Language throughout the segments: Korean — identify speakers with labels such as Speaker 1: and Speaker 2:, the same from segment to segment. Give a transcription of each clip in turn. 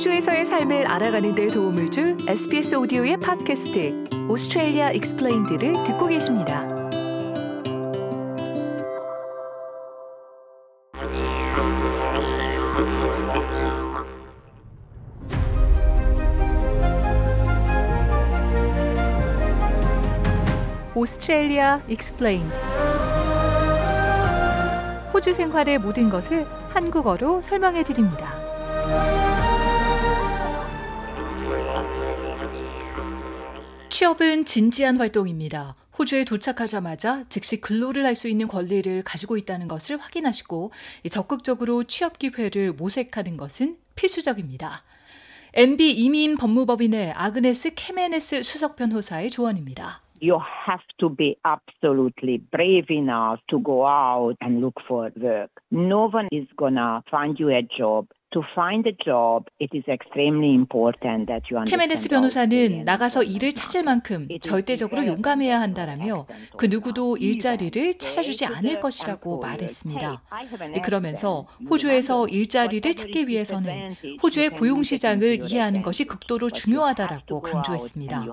Speaker 1: 호주에서의 삶을 알아가는 데 도움을 줄 SBS 오디오의 팟캐스트 Australia Explained를 듣고 계십니다. Australia Explained 호주 생활의 모든 것을 한국어로 설명해 드립니다. 취업은 진지한 활동입니다. 호주에 도착하자마자 즉시 근로를 할 수 있는 권리를 가지고 있다는 것을 확인하시고 적극적으로 취업 기회를 모색하는 것은 필수적입니다. MB 이민 법무법인의 아그네스 케메네스 수석 변호사의 조언입니다.
Speaker 2: you have to be absolutely brave enough to go out and look for work. No one is gonna find you a job. To find a job, it is extremely important that you understand.
Speaker 1: 케메네스 변호사는 나가서 일을 찾을 만큼 절대적으로 용감해야 한다라며 그 누구도 일자리를 찾아주지 않을 것이라고 말했습니다. 그러면서 호주에서 일자리를 찾기 위해서는 호주의 고용 시장을 이해하는 것이 극도로 중요하다라고 강조했습니다.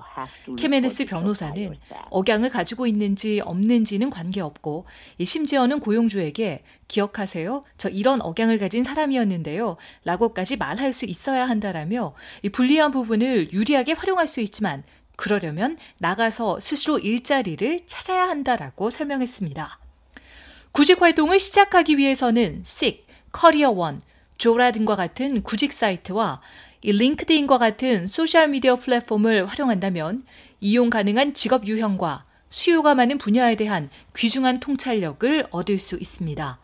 Speaker 1: 케메네스 변호사는 억양을 가지고 있는지 없는지는 관계없고 심지어는 고용주에게 기억하세요. 저 이런 억양을 가진 사람이었는데요. 라고까지 말할 수 있어야 한다라며 이 불리한 부분을 유리하게 활용할 수 있지만 그러려면 나가서 스스로 일자리를 찾아야 한다라고 설명했습니다. 구직 활동을 시작하기 위해서는 SIG, 커리어원, 조라 등과 같은 구직 사이트와 이 링크드인과 같은 소셜미디어 플랫폼을 활용한다면 이용 가능한 직업 유형과 수요가 많은 분야에 대한 귀중한 통찰력을 얻을 수 있습니다.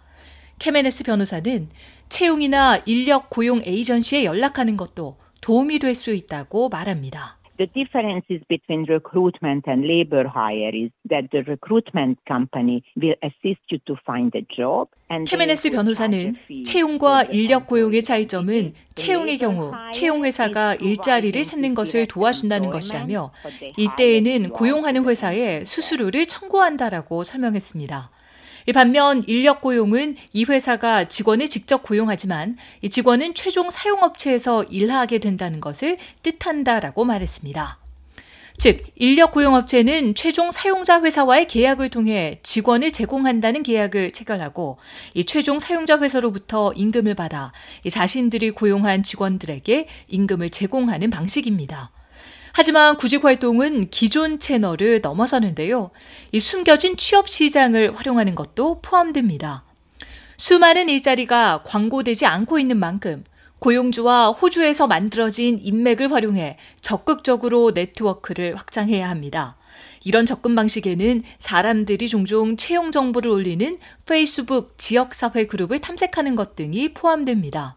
Speaker 1: 케메네스 변호사는 채용이나 인력 고용 에이전시에 연락하는 것도 도움이 될 수 있다고 말합니다.
Speaker 2: The differences between recruitment and labor hire is that the recruitment company will assist you to find a job.
Speaker 1: 케메네스 변호사는 채용과 인력 고용의 차이점은 채용의 경우 채용 회사가 일자리를 찾는 것을 도와준다는 것이라며 이때에는 고용하는 회사에 수수료를 청구한다라고 설명했습니다. 반면 인력 고용은 이 회사가 직원을 직접 고용하지만 이 직원은 최종 사용업체에서 일하게 된다는 것을 뜻한다라고 말했습니다. 즉, 인력 고용업체는 최종 사용자 회사와의 계약을 통해 직원을 제공한다는 계약을 체결하고 이 최종 사용자 회사로부터 임금을 받아 자신들이 고용한 직원들에게 임금을 제공하는 방식입니다. 하지만 구직 활동은 기존 채널을 넘어서는데요. 이 숨겨진 취업 시장을 활용하는 것도 포함됩니다. 수많은 일자리가 광고되지 않고 있는 만큼 고용주와 호주에서 만들어진 인맥을 활용해 적극적으로 네트워크를 확장해야 합니다. 이런 접근 방식에는 사람들이 종종 채용 정보를 올리는 페이스북 지역사회 그룹을 탐색하는 것 등이 포함됩니다.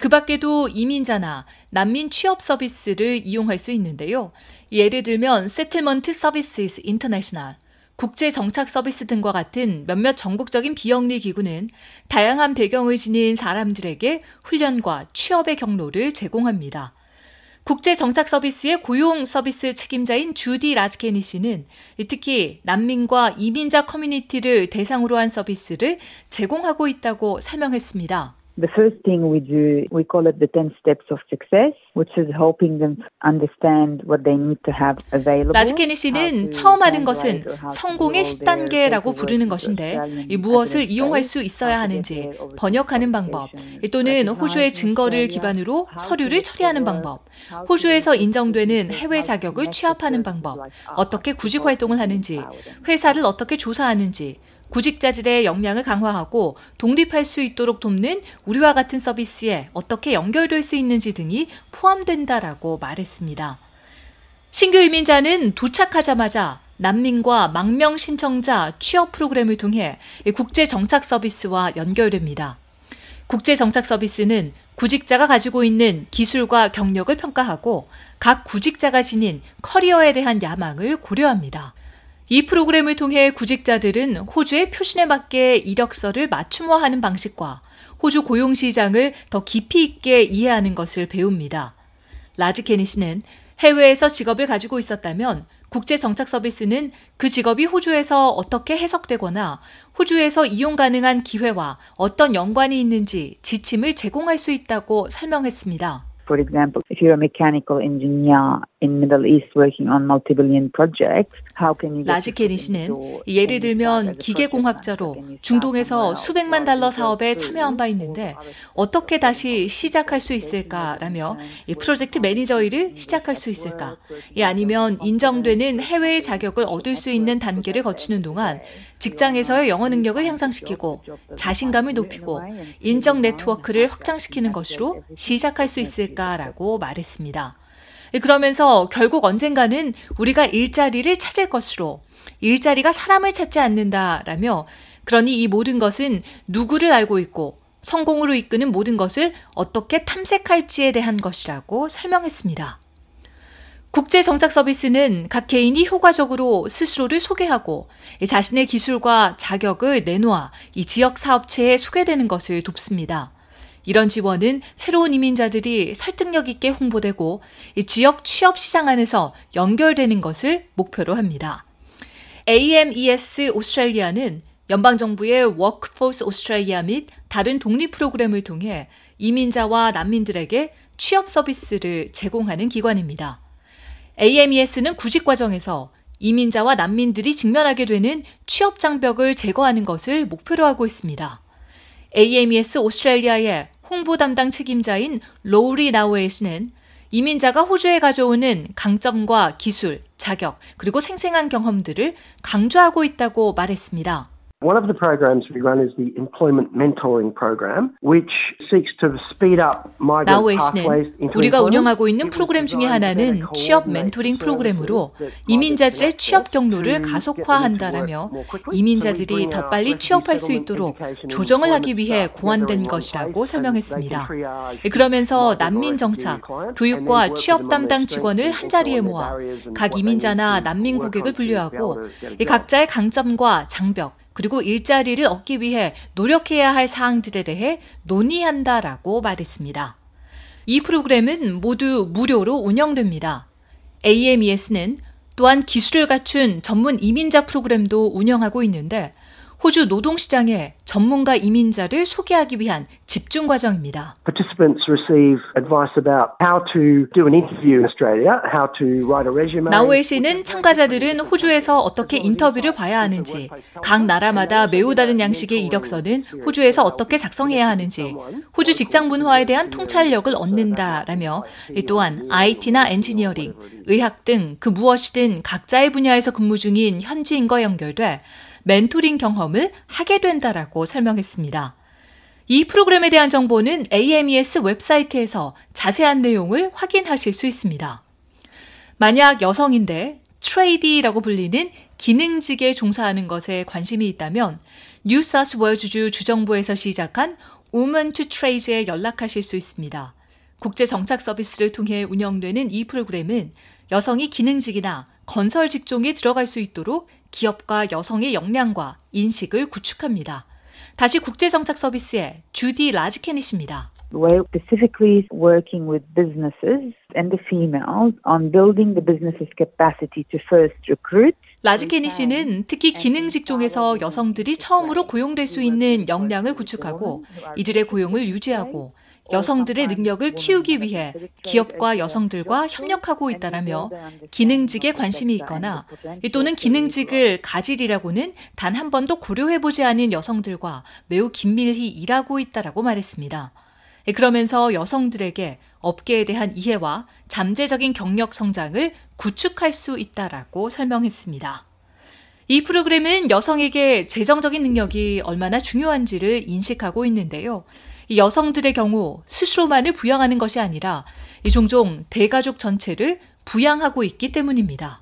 Speaker 1: 그 밖에도 이민자나 난민 취업 서비스를 이용할 수 있는데요. 예를 들면 Settlement Services International, 국제 정착 서비스 등과 같은 몇몇 전국적인 비영리 기구는 다양한 배경을 지닌 사람들에게 훈련과 취업의 경로를 제공합니다. 국제 정착 서비스의 고용 서비스 책임자인 주디 라즈케니 씨는 특히 난민과 이민자 커뮤니티를 대상으로 한 서비스를 제공하고 있다고 설명했습니다.
Speaker 3: The first thing we do, we call it the 10 steps of success, which is helping them understand what they need to have available.
Speaker 1: 라즈케니 씨는 처음 하는 것은 성공의 10단계라고 부르는 것인데 이 무엇을 이용할 수 있어야 하는지 번역하는 방법 또는 호주의 증거를 기반으로 서류를 처리하는 방법 호주에서 인정되는 해외 자격을 취합하는 방법 어떻게 구직 활동을 하는지 회사를 어떻게 조사하는지 구직자들의 역량을 강화하고 독립할 수 있도록 돕는 우리와 같은 서비스에 어떻게 연결될 수 있는지 등이 포함된다라고 말했습니다. 신규 이민자는 도착하자마자 난민과 망명 신청자 취업 프로그램을 통해 국제 정착 서비스와 연결됩니다. 국제 정착 서비스는 구직자가 가지고 있는 기술과 경력을 평가하고 각 구직자가 지닌 커리어에 대한 야망을 고려합니다. 이 프로그램을 통해 구직자들은 호주의 표준에 맞게 이력서를 맞춤화하는 방식과 호주 고용 시장을 더 깊이 있게 이해하는 것을 배웁니다. 라즈 케니 씨는 해외에서 직업을 가지고 있었다면 국제 정착 서비스는 그 직업이 호주에서 어떻게 해석되거나 호주에서 이용 가능한 기회와 어떤 연관이 있는지 지침을 제공할 수 있다고 설명했습니다.
Speaker 3: For example, if you're a mechanical engineer
Speaker 1: 라시케리 씨는 예를 들면 기계공학자로 중동에서 수백만 달러 사업에 참여한 바 있는데 어떻게 다시 시작할 수 있을까라며 이 프로젝트 매니저 일을 시작할 수 있을까? 이 아니면 인정되는 해외의 자격을 얻을 수 있는 단계를 거치는 동안 직장에서의 영어 능력을 향상시키고 자신감을 높이고 인정 네트워크를 확장시키는 것으로 시작할 수 있을까라고 말했습니다. 그러면서 결국 언젠가는 우리가 일자리를 찾을 것으로 일자리가 사람을 찾지 않는다라며 그러니 이 모든 것은 누구를 알고 있고 성공으로 이끄는 모든 것을 어떻게 탐색할지에 대한 것이라고 설명했습니다. 국제 정착 서비스는 각 개인이 효과적으로 스스로를 소개하고 자신의 기술과 자격을 내놓아 이 지역 사업체에 소개되는 것을 돕습니다. 이런 지원은 새로운 이민자들이 설득력 있게 홍보되고 지역 취업 시장 안에서 연결되는 것을 목표로 합니다. AMES 오스트레일리아는 연방정부의 워크포스 오스트레일리아 및 다른 독립 프로그램을 통해 이민자와 난민들에게 취업 서비스를 제공하는 기관입니다. AMES는 구직 과정에서 이민자와 난민들이 직면하게 되는 취업 장벽을 제거하는 것을 목표로 하고 있습니다. AMES 오스트레일리아의 홍보 담당 책임자인 로우리 나우에 씨는 이민자가 호주에 가져오는 강점과 기술, 자격, 그리고 생생한 경험들을 강조하고 있다고 말했습니다.
Speaker 4: One of the programs we run is the Employment Mentoring Program, which seeks to speed up migrant pathways into
Speaker 1: 우리가 운영하고 있는 프로그램 중의 하나는 취업 멘토링 프로그램으로 이민자들의 취업 경로를 가속화한다라며 이민자들이 더 빨리 취업할 수 있도록 조정을 하기 위해 고안된 것이라고 설명했습니다. 그러면서 난민 정착, 교육과 취업 담당 직원을 한 자리에 모아 각 이민자나 난민 고객을 분류하고 각자의 강점과 장벽, 그리고 일자리를 얻기 위해 노력해야 할 사항들에 대해 논의한다라고 말했습니다. 이 프로그램은 모두 무료로 운영됩니다. AMES는 또한 기술을 갖춘 전문 이민자 프로그램도 운영하고 있는데 호주 노동시장에 전문가 이민자를 소개하기 위한 집중 과정입니다. 나우에 씨는 참가자들은 호주에서 어떻게 인터뷰를 봐야 하는지, 각 나라마다 매우 다른 양식의 이력서는 호주에서 어떻게 작성해야 하는지, 호주 직장 문화에 대한 통찰력을 얻는다라며 또한 IT나 엔지니어링, 의학 등 그 무엇이든 각자의 분야에서 근무 중인 현지인과 연결돼 멘토링 경험을 하게 된다라고 설명했습니다. 이 프로그램에 대한 정보는 AMES 웹사이트에서 자세한 내용을 확인하실 수 있습니다. 만약 여성인데 tradie라고 불리는 기능직에 종사하는 것에 관심이 있다면 뉴사스웨일즈주 주정부에서 시작한 Women to Trade에 연락하실 수 있습니다. 국제 정착 서비스를 통해 운영되는 이 프로그램은 여성이 기능직이나 건설 직종에 들어갈 수 있도록 기업과 여성의 역량과 인식을 구축합니다. 다시 국제정착 서비스의 주디 라즈케닛입니다.
Speaker 3: We're specifically working with businesses and the females on building the business's capacity to first recruit
Speaker 1: 라즈케니 씨는 특히 기능 직종에서 여성들이 처음으로 고용될 수 있는 역량을 구축하고 이들의 고용을 유지하고 여성들의 능력을 키우기 위해 기업과 여성들과 협력하고 있다라며 기능직에 관심이 있거나 또는 기능직을 가질이라고는 단 한 번도 고려해보지 않은 여성들과 매우 긴밀히 일하고 있다라고 말했습니다. 그러면서 여성들에게 업계에 대한 이해와 잠재적인 경력 성장을 구축할 수 있다라고 설명했습니다. 이 프로그램은 여성에게 재정적인 능력이 얼마나 중요한지를 인식하고 있는데요. 여성들의 경우 스스로만을 부양하는 것이 아니라 종종 대가족 전체를 부양하고 있기 때문입니다.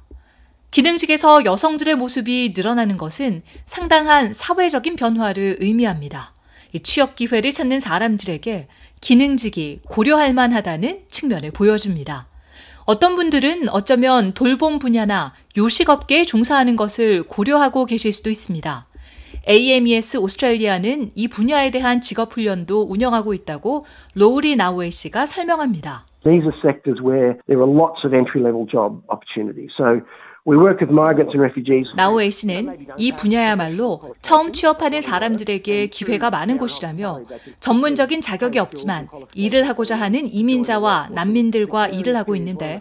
Speaker 1: 기능직에서 여성들의 모습이 늘어나는 것은 상당한 사회적인 변화를 의미합니다. 취업 기회를 찾는 사람들에게 기능직이 고려할 만하다는 측면을 보여줍니다. 어떤 분들은 어쩌면 돌봄 분야나 요식업계에 종사하는 것을 고려하고 계실 수도 있습니다. AMES 오스트레일리아는 이 분야에 대한 직업 훈련도 운영하고 있다고 로우리 나우에 씨가 설명합니다.
Speaker 4: These are sectors where there are lots of entry level job opportunities. So
Speaker 1: 나오에 씨는 이 분야야말로 처음 취업하는 사람들에게 기회가 많은 곳이라며 전문적인 자격이 없지만 일을 하고자 하는 이민자와 난민들과 일을 하고 있는데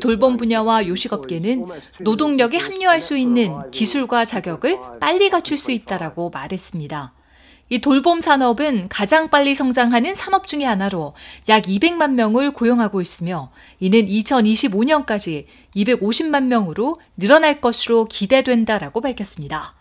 Speaker 1: 돌봄 분야와 요식업계는 노동력에 합류할 수 있는 기술과 자격을 빨리 갖출 수 있다라고 말했습니다. 이 돌봄 산업은 가장 빨리 성장하는 산업 중의 하나로 약 200만 명을 고용하고 있으며 이는 2025년까지 250만 명으로 늘어날 것으로 기대된다라고 밝혔습니다.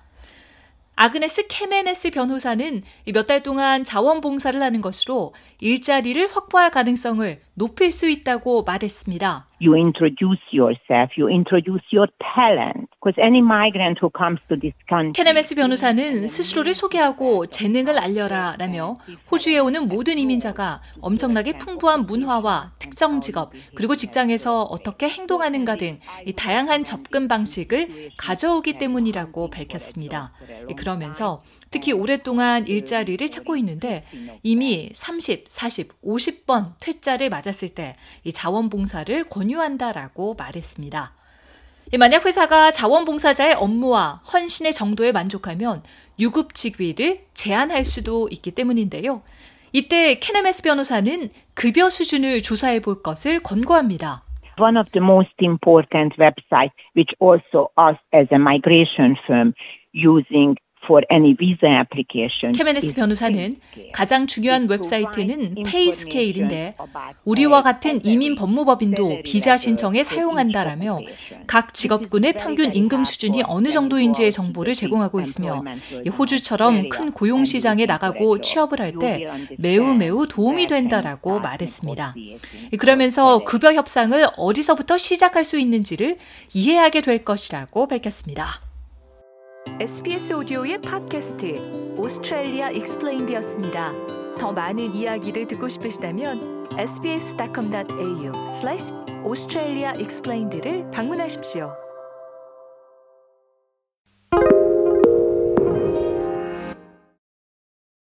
Speaker 1: 아그네스 케메네스 변호사는 몇 달 동안 자원봉사를 하는 것으로 일자리를 확보할 가능성을 높일 수 있다고 말했습니다.
Speaker 2: You introduce yourself, you introduce your talent. Because any migrant who comes to this country.
Speaker 1: 케네메스 변호사는 스스로를 소개하고 재능을 알려라 라며 호주에 오는 모든 이민자가 엄청나게 풍부한 문화와 특정 직업 그리고 직장에서 어떻게 행동하는가 등 다양한 접근 방식을 가져오기 때문이라고 밝혔습니다. 그러면서 특히 오랫동안 일자리를 찾고 있는데 이미 30, 40, 50번 퇴짜를 맞았을 때 이 자원봉사를 권유한다라고 말했습니다. 만약 회사가 자원봉사자의 업무와 헌신의 정도에 만족하면 유급 직위를 제한할 수도 있기 때문인데요. 이때 케네메스 변호사는 급여 수준을 조사해 볼 것을 권고합니다.
Speaker 2: One of the most important websites which also us as a migration firm using
Speaker 1: 케메네스 변호사는 가장 중요한 웹사이트는 PayScale인데 우리와 같은 이민 법무법인도 비자 신청에 사용한다라며 각 직업군의 평균 임금 수준이 어느 정도인지의 정보를 제공하고 있으며 호주처럼 큰 고용 시장에 나가고 취업을 할 때 매우 매우 도움이 된다라고 말했습니다. 그러면서 급여 협상을 어디서부터 시작할 수 있는지를 이해하게 될 것이라고 밝혔습니다.
Speaker 5: SBS 오디오의 팟캐스트 Australia Explained였습니다. 더 많은 이야기를 듣고 싶으시다면 sbs.com.au/australia explained를 방문하십시오.